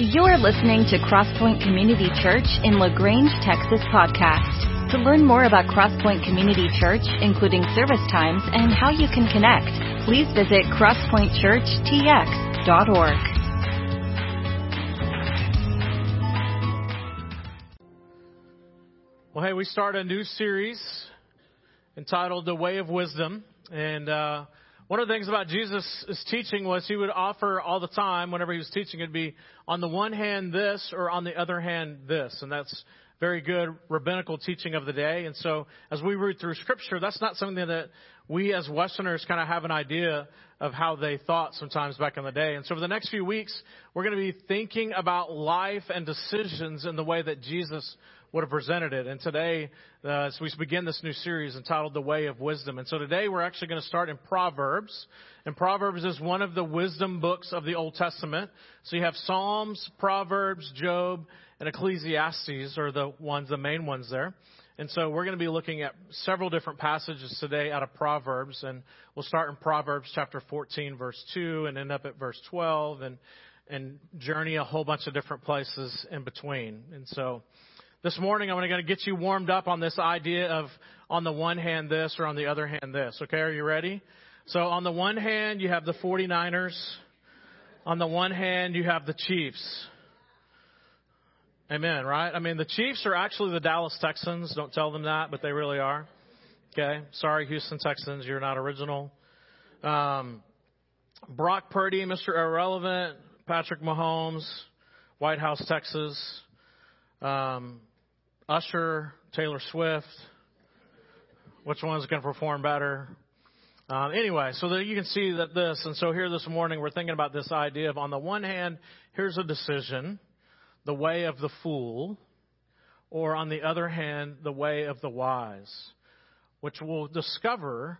You're listening to Crosspoint Community Church in La Grange, Texas podcast. To learn more about Crosspoint Community Church, including service times and how you can connect, please visit crosspointchurchtx.org. Well, hey, we start a new series entitled The Way of Wisdom. And uh, one of the things about Jesus' teaching was he would offer all the time, whenever he was teaching, it'd be on the one hand this or on the other hand this. And that's very good rabbinical teaching of the day. And so as we read through scripture, that's not something that we as Westerners kind of have an idea of how they thought sometimes back in the day. And so for the next few weeks, we're going to be thinking about life and decisions in the way that Jesus would have presented it. And today, uh, as we begin this new series entitled The Way of Wisdom. And so today we're actually going to start in Proverbs. And Proverbs is one of the wisdom books of the Old Testament. So you have Psalms, Proverbs, Job, and Ecclesiastes are the ones, the main ones there. And so we're going to be looking at several different passages today out of Proverbs. And we'll start in Proverbs chapter 14, verse 2, and end up at verse 12, and, and journey a whole bunch of different places in between. And so this morning, I'm going to get you warmed up on this idea of on the one hand this or on the other hand this. Okay, are you ready? So on the one hand, you have the 49ers. On the one hand, you have the Chiefs. Amen, right? I mean, the Chiefs are actually the Dallas Texans. Don't tell them that, but they really are. Okay? Sorry, Houston Texans, you're not original. Um, Brock Purdy, Mr. Irrelevant, Patrick Mahomes, Whitehouse, Texas. Um, Usher, Taylor Swift. Which one's going to perform better? Um, anyway, so that you can see that this, and so here this morning we're thinking about this idea of on the one hand, here's a decision, the way of the fool, or on the other hand, the way of the wise, which will discover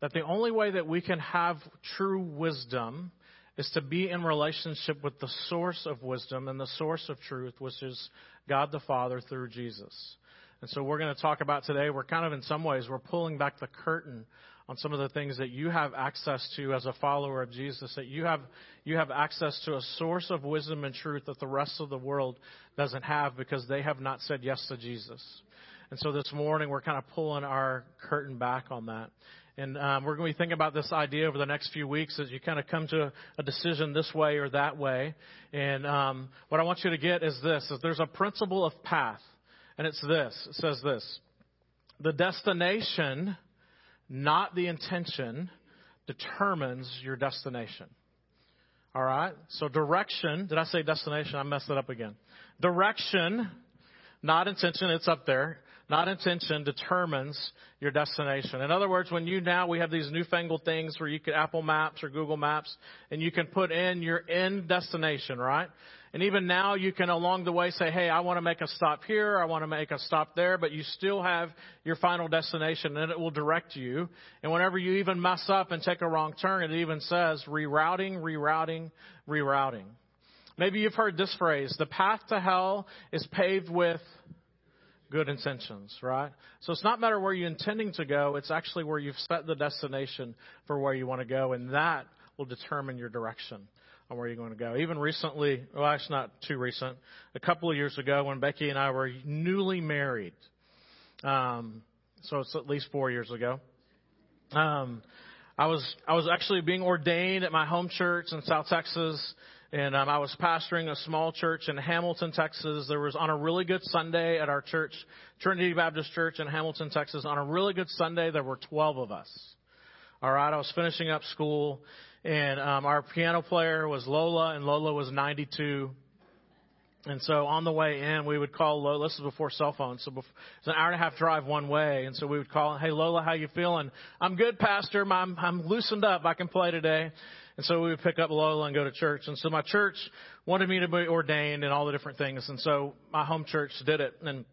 that the only way that we can have true wisdom is to be in relationship with the source of wisdom and the source of truth, which is God the Father through Jesus. And so we're going to talk about today, we're kind of in some ways, we're pulling back the curtain on some of the things that you have access to as a follower of Jesus, that you have, you have access to a source of wisdom and truth that the rest of the world doesn't have because they have not said yes to Jesus. And so this morning we're kind of pulling our curtain back on that. And um, we're going to be thinking about this idea over the next few weeks as you kind of come to a decision this way or that way. And um, what I want you to get is this: is there's a principle of path, and it's this. It says this: the destination, not the intention, determines your destination. All right. So direction. Did I say destination? I messed it up again. Direction, not intention. It's up there not intention, determines your destination. In other words, when you now, we have these newfangled things where you can Apple Maps or Google Maps, and you can put in your end destination, right? And even now you can along the way say, hey, I want to make a stop here, I want to make a stop there, but you still have your final destination and it will direct you. And whenever you even mess up and take a wrong turn, it even says rerouting, rerouting, rerouting. Maybe you've heard this phrase, the path to hell is paved with good intentions, right? So it's not matter where you're intending to go, it's actually where you've set the destination for where you want to go, and that will determine your direction on where you're going to go. Even recently, well, actually not too recent, a couple of years ago when Becky and I were newly married, um, so it's at least four years ago. Um, I was I was actually being ordained at my home church in South Texas and um, I was pastoring a small church in Hamilton, Texas. There was on a really good Sunday at our church, Trinity Baptist Church in Hamilton, Texas. On a really good Sunday, there were 12 of us. All right, I was finishing up school, and um, our piano player was Lola, and Lola was 92. And so on the way in, we would call Lola. This is before cell phones, so it's an hour and a half drive one way. And so we would call, "Hey Lola, how you feeling?" "I'm good, Pastor. I'm I'm loosened up. I can play today." And so we would pick up Lola and go to church. And so my church wanted me to be ordained and all the different things. And so my home church did it. And,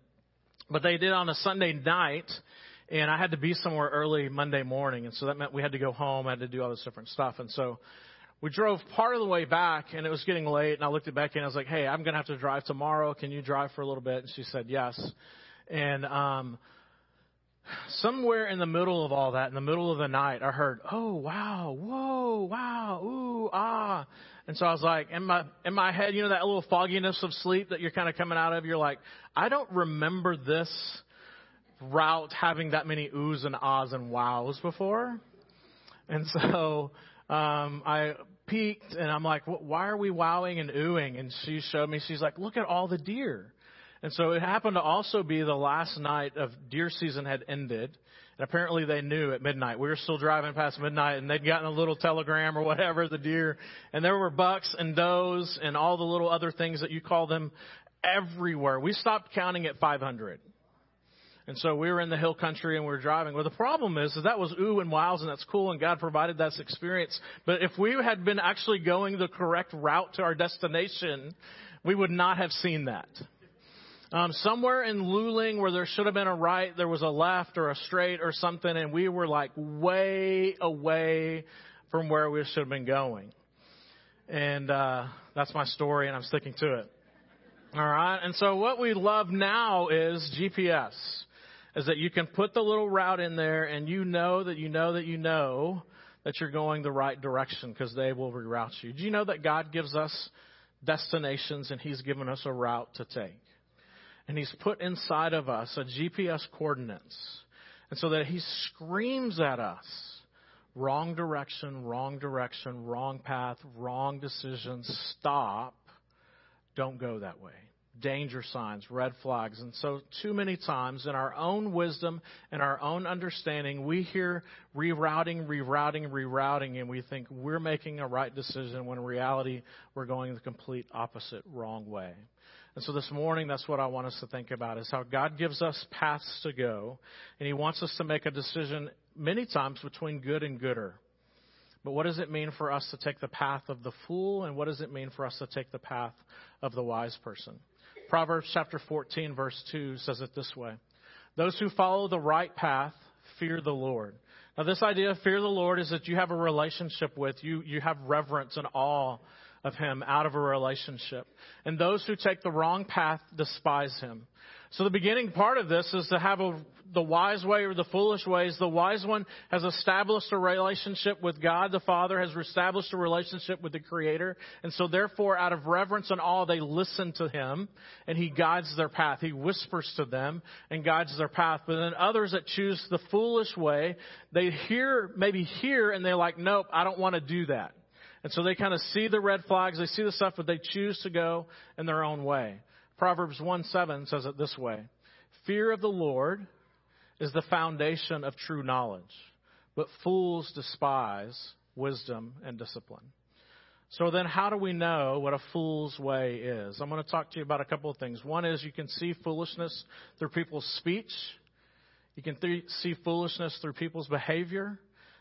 but they did on a Sunday night and I had to be somewhere early Monday morning. And so that meant we had to go home. I had to do all this different stuff. And so we drove part of the way back and it was getting late and I looked at Becky and I was like, Hey, I'm going to have to drive tomorrow. Can you drive for a little bit? And she said, yes. And, um, somewhere in the middle of all that, in the middle of the night, I heard, oh, wow, whoa, wow, ooh, ah. And so I was like, in my in my head, you know that little fogginess of sleep that you're kind of coming out of. You're like, I don't remember this route having that many oohs and ahs and wows before. And so um, I peeked and I'm like, why are we wowing and oohing? And she showed me, she's like, look at all the deer. And so it happened to also be the last night of deer season had ended. And apparently they knew at midnight. We were still driving past midnight and they'd gotten a little telegram or whatever, the deer. And there were bucks and does and all the little other things that you call them everywhere. We stopped counting at 500. And so we were in the hill country and we were driving. Well, the problem is, is that was ooh and wows and that's cool and God provided that experience. But if we had been actually going the correct route to our destination, we would not have seen that. Um, somewhere in Luling where there should have been a right, there was a left or a straight or something, and we were like way away from where we should have been going. And uh, that's my story, and I'm sticking to it. All right. And so what we love now is GPS is that you can put the little route in there and you know that you know that you know that you're going the right direction because they will reroute you. Do you know that God gives us destinations and He's given us a route to take? And He's put inside of us a GPS coordinates. And so that He screams at us wrong direction, wrong direction, wrong path, wrong decision, stop, don't go that way danger signs, red flags. And so, too many times in our own wisdom and our own understanding, we hear rerouting, rerouting, rerouting, and we think we're making a right decision when in reality, we're going the complete opposite, wrong way. And so this morning, that's what I want us to think about is how God gives us paths to go, and He wants us to make a decision many times between good and gooder. But what does it mean for us to take the path of the fool, and what does it mean for us to take the path of the wise person? Proverbs chapter 14, verse 2 says it this way Those who follow the right path fear the Lord. Now, this idea of fear the Lord is that you have a relationship with, you, you have reverence and awe of Him out of a relationship. And those who take the wrong path despise Him. So the beginning part of this is to have a, the wise way or the foolish ways. The wise one has established a relationship with God the Father, has established a relationship with the Creator. And so therefore, out of reverence and awe, they listen to Him and He guides their path. He whispers to them and guides their path. But then others that choose the foolish way, they hear, maybe hear and they're like, nope, I don't want to do that. And so they kind of see the red flags, they see the stuff, but they choose to go in their own way. Proverbs 1 7 says it this way Fear of the Lord is the foundation of true knowledge, but fools despise wisdom and discipline. So then, how do we know what a fool's way is? I'm going to talk to you about a couple of things. One is you can see foolishness through people's speech, you can th- see foolishness through people's behavior,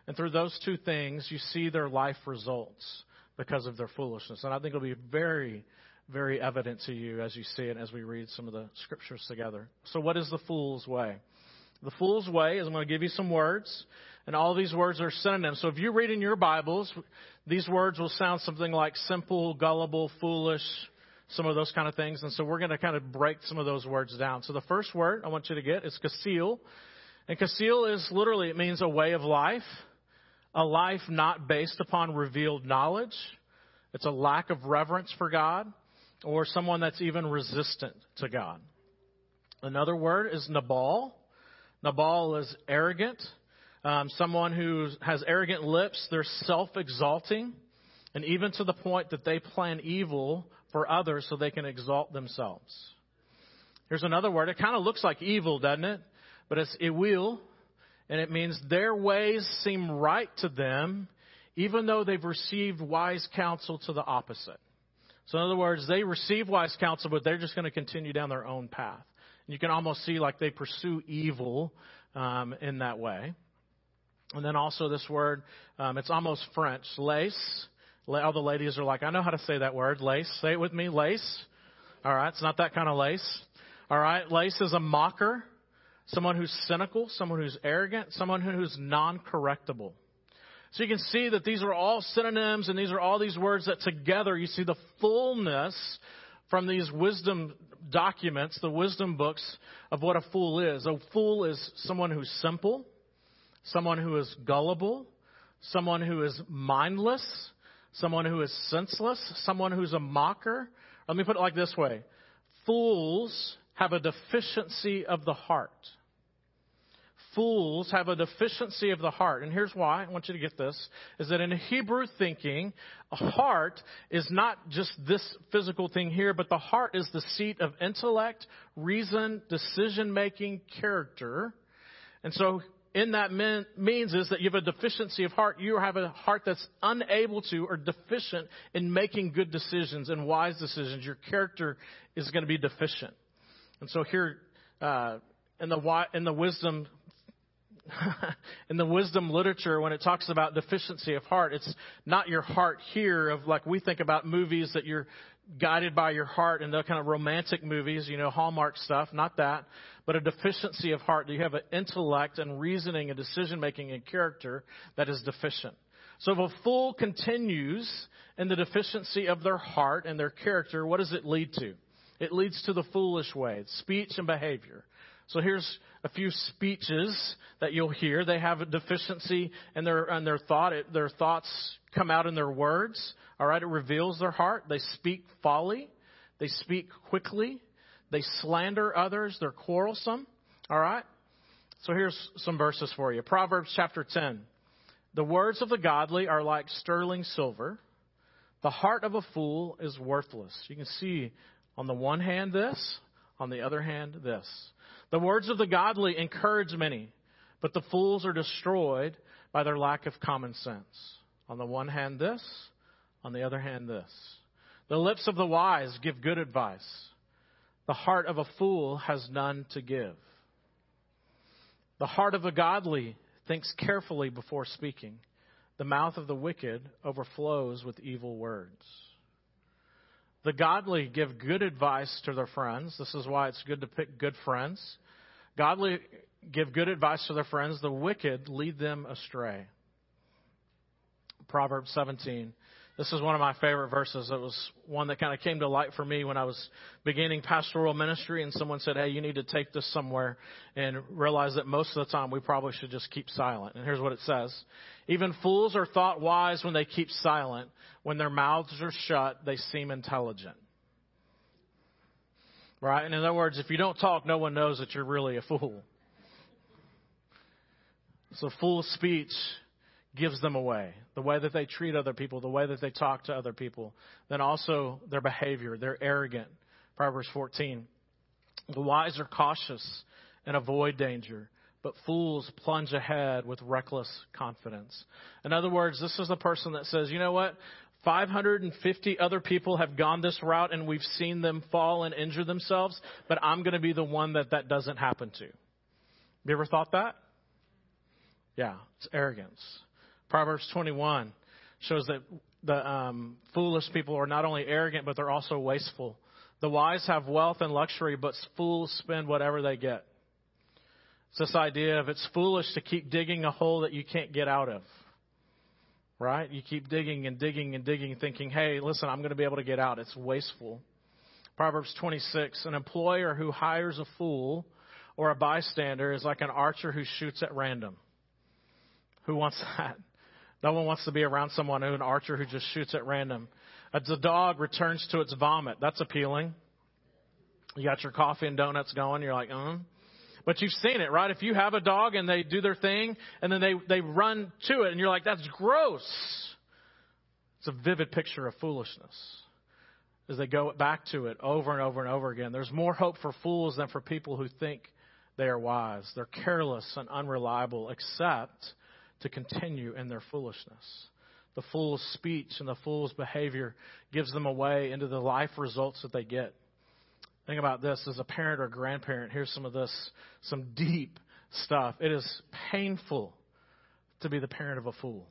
and through those two things, you see their life results because of their foolishness. And I think it'll be very very evident to you as you see it as we read some of the scriptures together. So, what is the fool's way? The fool's way is I'm going to give you some words, and all these words are synonyms. So, if you read in your Bibles, these words will sound something like simple, gullible, foolish, some of those kind of things. And so, we're going to kind of break some of those words down. So, the first word I want you to get is kasil. And kasil is literally, it means a way of life, a life not based upon revealed knowledge. It's a lack of reverence for God or someone that's even resistant to God. Another word is Nabal. Nabal is arrogant, um, someone who has arrogant lips. They're self exalting, and even to the point that they plan evil for others so they can exalt themselves. Here's another word. It kind of looks like evil, doesn't it? But it's will, and it means their ways seem right to them, even though they've received wise counsel to the opposite. So, in other words, they receive wise counsel, but they're just going to continue down their own path. And you can almost see like they pursue evil um, in that way. And then also this word, um, it's almost French, lace. All the ladies are like, I know how to say that word, lace. Say it with me, lace. All right, it's not that kind of lace. All right, lace is a mocker, someone who's cynical, someone who's arrogant, someone who's non correctable. So you can see that these are all synonyms and these are all these words that together you see the fullness from these wisdom documents, the wisdom books of what a fool is. A fool is someone who's simple, someone who is gullible, someone who is mindless, someone who is senseless, someone who's a mocker. Let me put it like this way Fools have a deficiency of the heart. Fools have a deficiency of the heart. And here's why. I want you to get this. Is that in Hebrew thinking, a heart is not just this physical thing here, but the heart is the seat of intellect, reason, decision making, character. And so in that mean, means is that you have a deficiency of heart. You have a heart that's unable to or deficient in making good decisions and wise decisions. Your character is going to be deficient. And so here, uh, in the in the wisdom in the wisdom literature, when it talks about deficiency of heart, it's not your heart here of like we think about movies that you're guided by your heart and the kind of romantic movies, you know, Hallmark stuff, not that, but a deficiency of heart. Do you have an intellect and reasoning and decision making and character that is deficient? So if a fool continues in the deficiency of their heart and their character, what does it lead to? It leads to the foolish way, speech and behavior. So here's a few speeches that you'll hear. They have a deficiency in their in their thought. It, their thoughts come out in their words. All right, it reveals their heart. They speak folly. They speak quickly. They slander others. They're quarrelsome. All right. So here's some verses for you. Proverbs chapter 10. The words of the godly are like sterling silver. The heart of a fool is worthless. You can see on the one hand this, on the other hand this. The words of the godly encourage many, but the fools are destroyed by their lack of common sense. On the one hand, this, on the other hand, this. The lips of the wise give good advice. The heart of a fool has none to give. The heart of the godly thinks carefully before speaking. The mouth of the wicked overflows with evil words. The godly give good advice to their friends. This is why it's good to pick good friends. Godly give good advice to their friends. The wicked lead them astray. Proverbs 17. This is one of my favorite verses. It was one that kind of came to light for me when I was beginning pastoral ministry, and someone said, Hey, you need to take this somewhere and realize that most of the time we probably should just keep silent. And here's what it says Even fools are thought wise when they keep silent. When their mouths are shut, they seem intelligent. Right? And in other words, if you don't talk, no one knows that you're really a fool. So, fool speech gives them away. The way that they treat other people, the way that they talk to other people, then also their behavior. They're arrogant. Proverbs 14. The wise are cautious and avoid danger, but fools plunge ahead with reckless confidence. In other words, this is the person that says, you know what? 550 other people have gone this route and we've seen them fall and injure themselves, but I'm going to be the one that that doesn't happen to. You ever thought that? Yeah, it's arrogance. Proverbs 21 shows that the um, foolish people are not only arrogant, but they're also wasteful. The wise have wealth and luxury, but fools spend whatever they get. It's this idea of it's foolish to keep digging a hole that you can't get out of. Right? You keep digging and digging and digging, thinking, hey, listen, I'm going to be able to get out. It's wasteful. Proverbs 26 An employer who hires a fool or a bystander is like an archer who shoots at random. Who wants that? No one wants to be around someone who an archer who just shoots at random. The dog returns to its vomit. That's appealing. You got your coffee and donuts going. You're like, mm. But you've seen it, right? If you have a dog and they do their thing and then they, they run to it and you're like, that's gross. It's a vivid picture of foolishness as they go back to it over and over and over again. There's more hope for fools than for people who think they are wise. They're careless and unreliable, except to continue in their foolishness. The fool's speech and the fool's behavior gives them away into the life results that they get. Think about this as a parent or grandparent. Here's some of this, some deep stuff. It is painful to be the parent of a fool.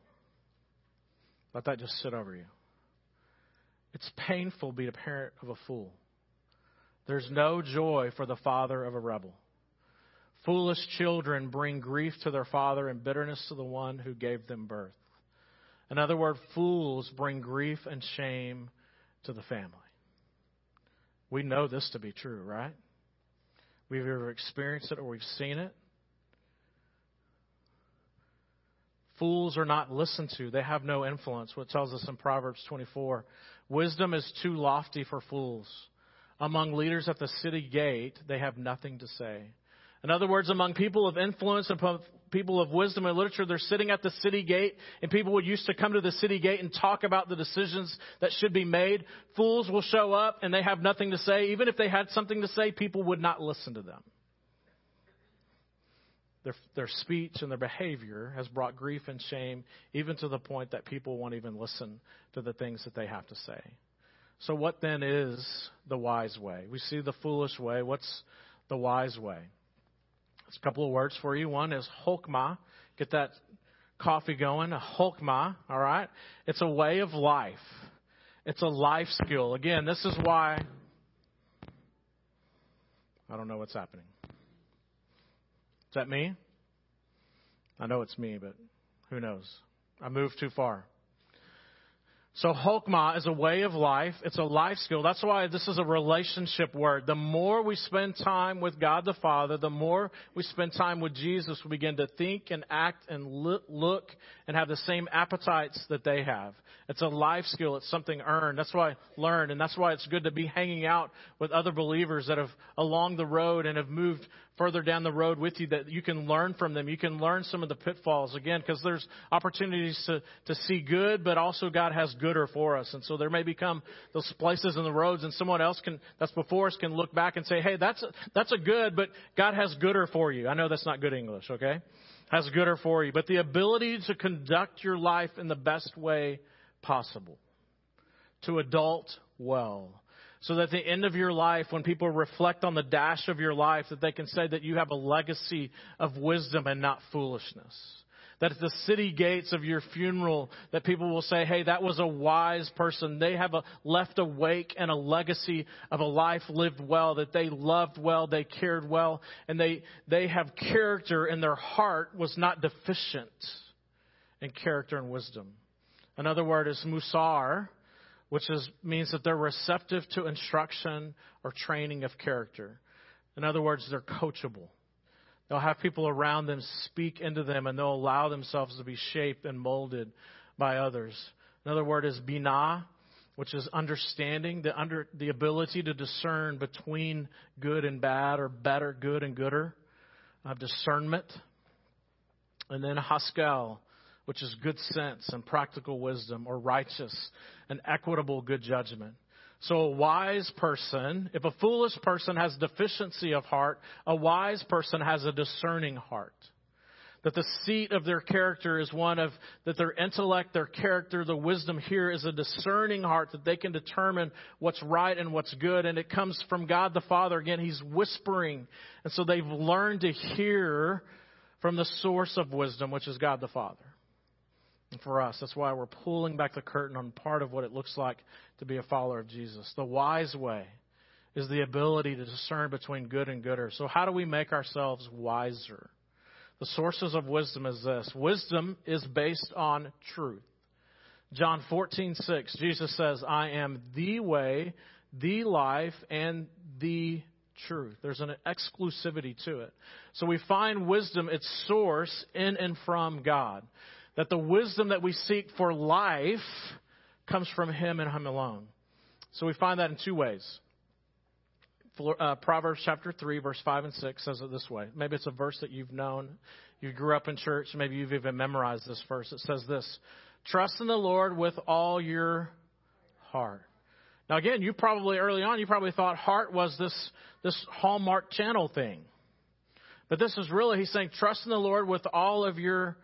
Let that just sit over you. It's painful to be the parent of a fool. There's no joy for the father of a rebel. Foolish children bring grief to their father and bitterness to the one who gave them birth. In other words, fools bring grief and shame to the family. We know this to be true, right? We've either experienced it or we've seen it. Fools are not listened to. They have no influence. What tells us in Proverbs 24. Wisdom is too lofty for fools. Among leaders at the city gate, they have nothing to say. In other words, among people of influence and people of wisdom and literature, they're sitting at the city gate, and people would used to come to the city gate and talk about the decisions that should be made. Fools will show up and they have nothing to say. Even if they had something to say, people would not listen to them. Their, their speech and their behavior has brought grief and shame, even to the point that people won't even listen to the things that they have to say. So, what then is the wise way? We see the foolish way. What's the wise way? There's a couple of words for you. One is chokmah. Get that coffee going. A chokmah, all right? It's a way of life. It's a life skill. Again, this is why I don't know what's happening. Is that me? I know it's me, but who knows? I moved too far. So chokmah is a way of life. It's a life skill. That's why this is a relationship word. The more we spend time with God the Father, the more we spend time with Jesus, we begin to think and act and look and have the same appetites that they have. It's a life skill. It's something earned. That's why I learned, and that's why it's good to be hanging out with other believers that have along the road and have moved further down the road with you that you can learn from them. You can learn some of the pitfalls again because there's opportunities to, to see good, but also God has gooder for us. And so there may become those places in the roads and someone else can, that's before us can look back and say, hey, that's a, that's a good, but God has gooder for you. I know that's not good English, okay? Has gooder for you. But the ability to conduct your life in the best way possible. To adult well so that at the end of your life, when people reflect on the dash of your life, that they can say that you have a legacy of wisdom and not foolishness. That at the city gates of your funeral, that people will say, hey, that was a wise person. They have a, left a wake and a legacy of a life lived well, that they loved well, they cared well, and they, they have character and their heart was not deficient in character and wisdom. Another word is musar, which is, means that they're receptive to instruction or training of character. In other words, they're coachable. They'll have people around them speak into them and they'll allow themselves to be shaped and molded by others. Another word is binah, which is understanding, the, under, the ability to discern between good and bad or better, good and gooder, uh, discernment. And then haskell, which is good sense and practical wisdom, or righteous and equitable good judgment. So a wise person, if a foolish person has deficiency of heart, a wise person has a discerning heart. That the seat of their character is one of, that their intellect, their character, the wisdom here is a discerning heart that they can determine what's right and what's good. And it comes from God the Father. Again, He's whispering. And so they've learned to hear from the source of wisdom, which is God the Father. And for us, that's why we're pulling back the curtain on part of what it looks like to be a follower of Jesus. The wise way is the ability to discern between good and gooder. So, how do we make ourselves wiser? The sources of wisdom is this wisdom is based on truth. John 14, 6, Jesus says, I am the way, the life, and the truth. There's an exclusivity to it. So we find wisdom, its source in and from God that the wisdom that we seek for life comes from Him and Him alone. So we find that in two ways. Uh, Proverbs chapter 3, verse 5 and 6 says it this way. Maybe it's a verse that you've known. You grew up in church. Maybe you've even memorized this verse. It says this Trust in the Lord with all your heart. Now, again, you probably early on, you probably thought heart was this, this Hallmark channel thing. But this is really, he's saying, trust in the Lord with all of your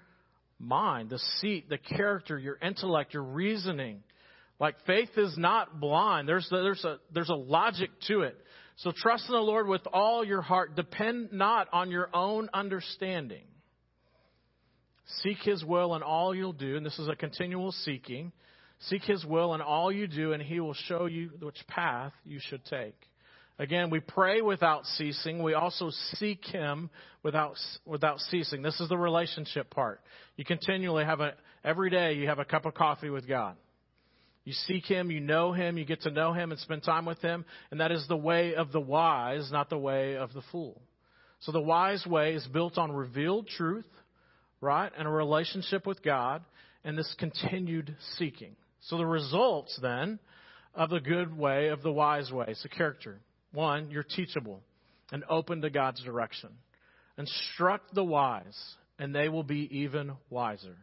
mind, the seat, the character, your intellect, your reasoning. Like faith is not blind. There's, a, there's, a, there's a logic to it. So trust in the Lord with all your heart. Depend not on your own understanding. Seek His will in all you'll do, and this is a continual seeking. Seek His will in all you do, and He will show you which path you should take. Again, we pray without ceasing. We also seek Him without, without ceasing. This is the relationship part. You continually have a, every day you have a cup of coffee with God. You seek Him, you know Him, you get to know Him and spend time with Him, and that is the way of the wise, not the way of the fool. So the wise way is built on revealed truth, right? And a relationship with God and this continued seeking. So the results then of the good way, of the wise way, it's a character. One, you're teachable and open to God's direction. Instruct the wise, and they will be even wiser.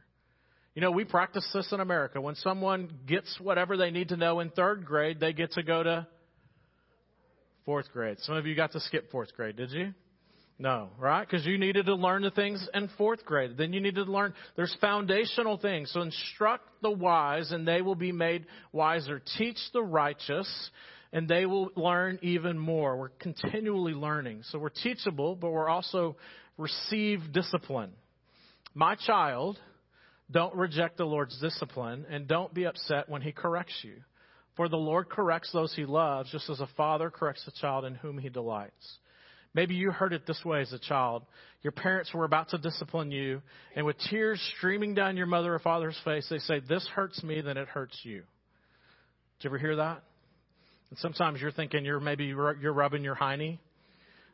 You know, we practice this in America. When someone gets whatever they need to know in third grade, they get to go to fourth grade. Some of you got to skip fourth grade, did you? No, right? Because you needed to learn the things in fourth grade. Then you needed to learn, there's foundational things. So instruct the wise, and they will be made wiser. Teach the righteous, and they will learn even more. We're continually learning. So we're teachable, but we're also receive discipline. My child, don't reject the Lord's discipline, and don't be upset when he corrects you. For the Lord corrects those he loves, just as a father corrects the child in whom he delights. Maybe you heard it this way as a child. Your parents were about to discipline you, and with tears streaming down your mother or father's face, they say, This hurts me, then it hurts you. Did you ever hear that? And sometimes you're thinking you're maybe you're rubbing your hiney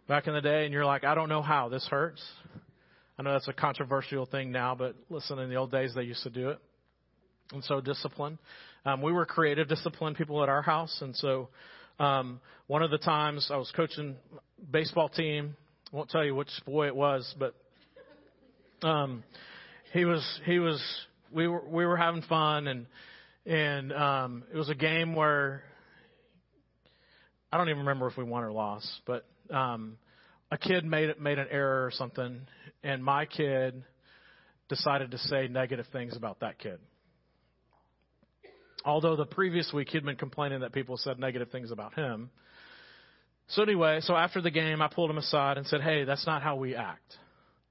back in the day, and you're like, I don't know how this hurts. I know that's a controversial thing now, but listen, in the old days they used to do it. And so discipline. Um, we were creative discipline people at our house, and so um, one of the times I was coaching baseball team. I won't tell you which boy it was, but um, he was he was we were we were having fun and and um, it was a game where I don't even remember if we won or lost, but um, a kid made made an error or something, and my kid decided to say negative things about that kid. Although the previous week he'd been complaining that people said negative things about him. So anyway, so after the game, I pulled him aside and said, "Hey, that's not how we act.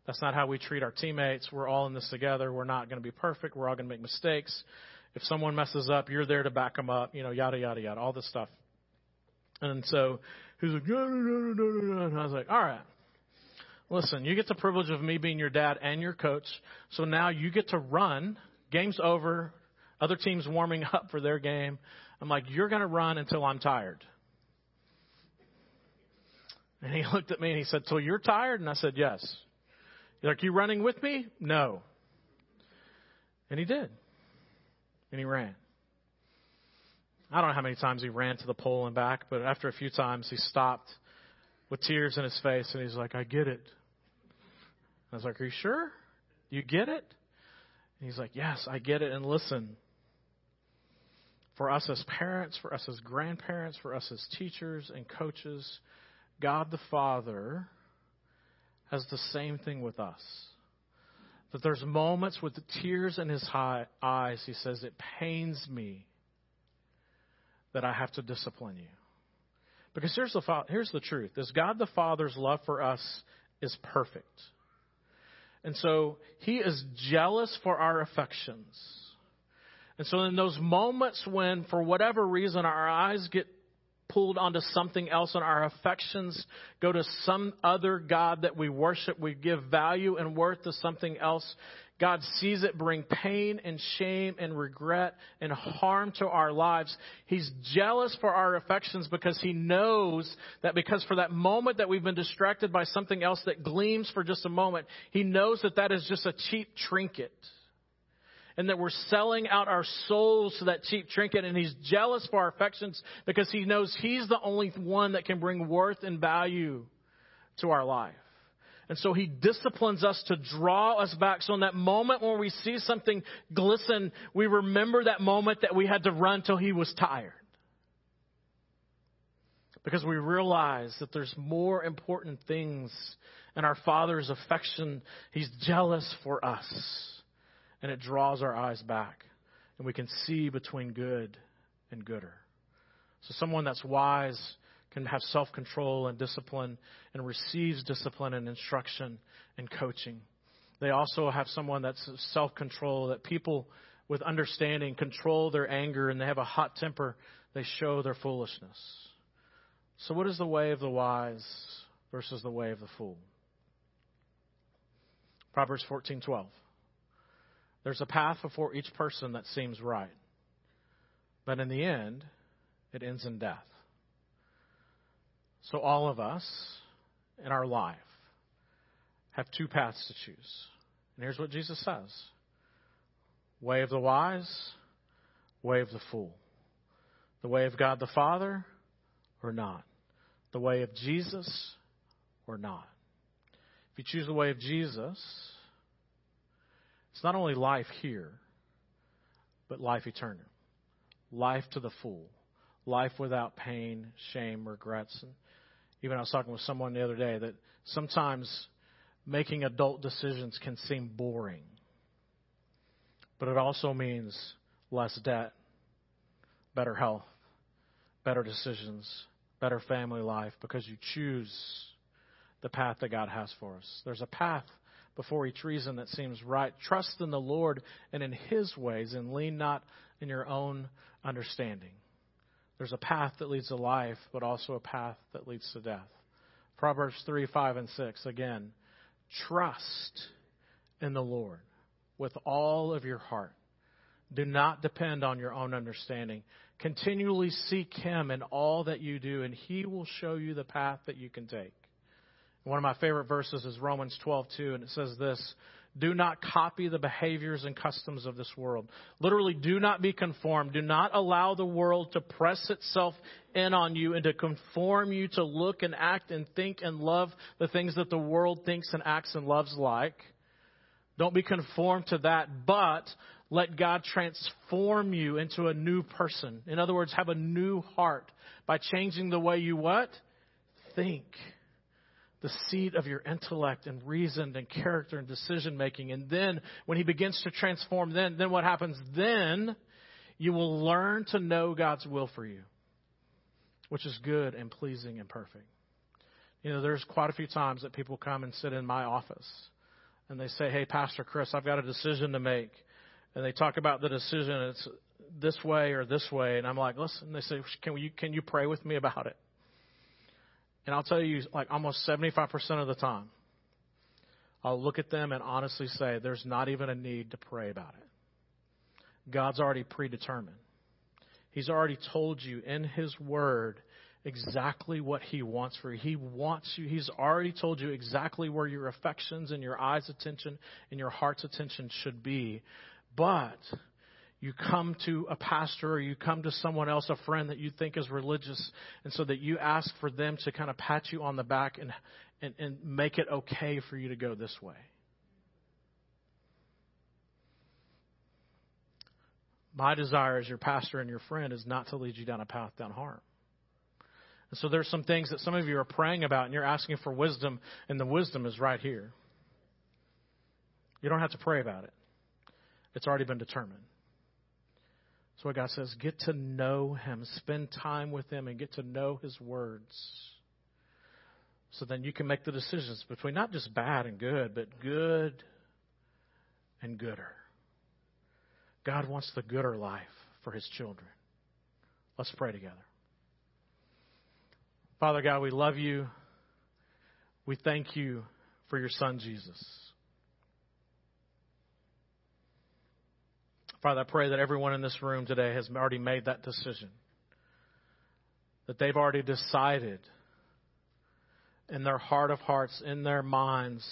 That's not how we treat our teammates. We're all in this together. We're not going to be perfect. We're all going to make mistakes. If someone messes up, you're there to back them up. You know, yada yada yada, all this stuff." And so he's like, no, no, no, no, no, no. And I was like, all right. Listen, you get the privilege of me being your dad and your coach. So now you get to run. Game's over. Other teams warming up for their game. I'm like, you're going to run until I'm tired. And he looked at me and he said, "So you're tired?" And I said, "Yes." He's like, "You running with me?" No. And he did. And he ran. I don't know how many times he ran to the pole and back, but after a few times he stopped with tears in his face and he's like, I get it. I was like, Are you sure? You get it? And he's like, Yes, I get it. And listen, for us as parents, for us as grandparents, for us as teachers and coaches, God the Father has the same thing with us. That there's moments with the tears in his eyes, he says, It pains me that I have to discipline you. Because here's the, here's the truth is God the Father's love for us is perfect. And so he is jealous for our affections. And so in those moments when, for whatever reason, our eyes get pulled onto something else and our affections go to some other God that we worship, we give value and worth to something else, God sees it bring pain and shame and regret and harm to our lives. He's jealous for our affections because He knows that because for that moment that we've been distracted by something else that gleams for just a moment, He knows that that is just a cheap trinket. And that we're selling out our souls to that cheap trinket, and he's jealous for our affections because he knows he's the only one that can bring worth and value to our life. And so he disciplines us to draw us back. So in that moment when we see something glisten, we remember that moment that we had to run till he was tired. Because we realize that there's more important things in our Father's affection. He's jealous for us. And it draws our eyes back. And we can see between good and gooder. So someone that's wise can have self control and discipline and receives discipline and instruction and coaching. They also have someone that's self control, that people with understanding control their anger and they have a hot temper, they show their foolishness. So, what is the way of the wise versus the way of the fool? Proverbs 14:12. There's a path before each person that seems right, but in the end, it ends in death. So, all of us in our life have two paths to choose. And here's what Jesus says Way of the wise, way of the fool. The way of God the Father or not. The way of Jesus or not. If you choose the way of Jesus, it's not only life here, but life eternal. Life to the full. Life without pain, shame, regrets. And even I was talking with someone the other day that sometimes making adult decisions can seem boring. But it also means less debt, better health, better decisions, better family life because you choose the path that God has for us. There's a path before each reason that seems right. Trust in the Lord and in His ways and lean not in your own understanding. There's a path that leads to life, but also a path that leads to death. Proverbs 3, 5, and 6. Again, trust in the Lord with all of your heart. Do not depend on your own understanding. Continually seek Him in all that you do, and He will show you the path that you can take. One of my favorite verses is Romans 12:2, and it says this: "Do not copy the behaviors and customs of this world. Literally, do not be conformed. Do not allow the world to press itself in on you and to conform you to look and act and think and love the things that the world thinks and acts and loves like. Don't be conformed to that, but let God transform you into a new person. In other words, have a new heart by changing the way you what? Think the seat of your intellect and reason and character and decision making. And then when he begins to transform, then, then what happens? Then you will learn to know God's will for you, which is good and pleasing and perfect. You know, there's quite a few times that people come and sit in my office and they say, Hey, Pastor Chris, I've got a decision to make. And they talk about the decision, it's this way or this way. And I'm like, Listen, they say, Can you, can you pray with me about it? And I'll tell you, like almost 75% of the time, I'll look at them and honestly say, there's not even a need to pray about it. God's already predetermined. He's already told you in His Word exactly what He wants for you. He wants you, He's already told you exactly where your affections and your eyes' attention and your heart's attention should be. But you come to a pastor or you come to someone else, a friend that you think is religious, and so that you ask for them to kind of pat you on the back and, and, and make it okay for you to go this way. My desire as your pastor and your friend is not to lead you down a path down harm. And so there's some things that some of you are praying about and you're asking for wisdom, and the wisdom is right here. You don't have to pray about it. It's already been determined. So God says, get to know Him, spend time with Him, and get to know His words. So then you can make the decisions between not just bad and good, but good and gooder. God wants the gooder life for His children. Let's pray together. Father God, we love you. We thank you for your Son, Jesus. Father, I pray that everyone in this room today has already made that decision. That they've already decided in their heart of hearts, in their minds,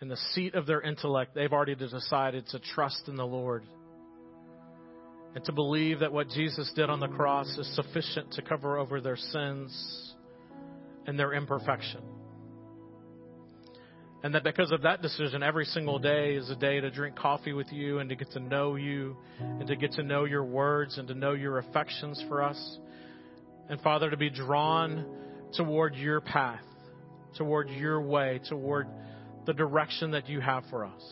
in the seat of their intellect, they've already decided to trust in the Lord and to believe that what Jesus did on the cross is sufficient to cover over their sins and their imperfection. And that because of that decision, every single day is a day to drink coffee with you and to get to know you and to get to know your words and to know your affections for us. And Father, to be drawn toward your path, toward your way, toward the direction that you have for us.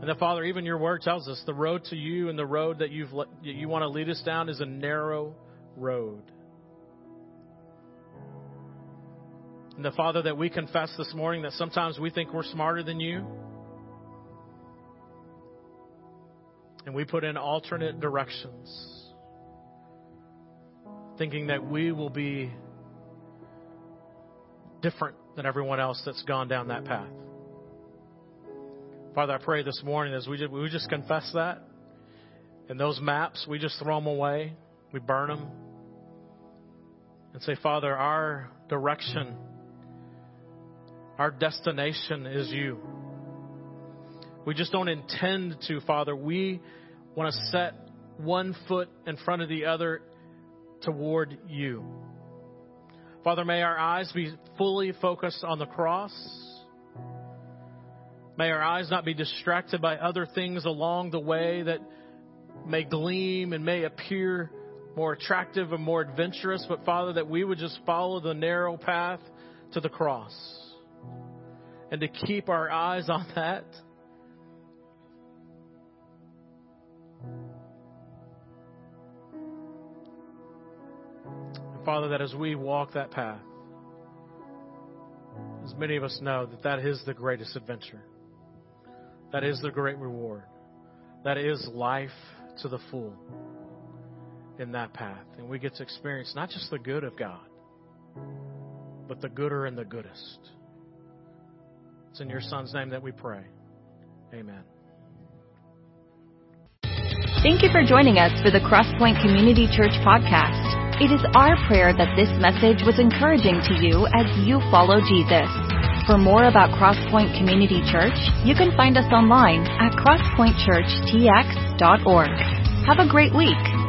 And that Father, even your word tells us the road to you and the road that you've you want to lead us down is a narrow road. And the Father, that we confess this morning that sometimes we think we're smarter than you. And we put in alternate directions, thinking that we will be different than everyone else that's gone down that path. Father, I pray this morning as we just, we just confess that, and those maps, we just throw them away, we burn them, and say, Father, our direction our destination is you. We just don't intend to, Father. We want to set one foot in front of the other toward you. Father, may our eyes be fully focused on the cross. May our eyes not be distracted by other things along the way that may gleam and may appear more attractive and more adventurous, but Father, that we would just follow the narrow path to the cross. And to keep our eyes on that. Father, that as we walk that path, as many of us know, that that is the greatest adventure. That is the great reward. That is life to the full in that path. And we get to experience not just the good of God, but the gooder and the goodest. It's in your Son's name that we pray. Amen. Thank you for joining us for the Crosspoint Community Church podcast. It is our prayer that this message was encouraging to you as you follow Jesus. For more about Crosspoint Community Church, you can find us online at crosspointchurchtx.org. Have a great week.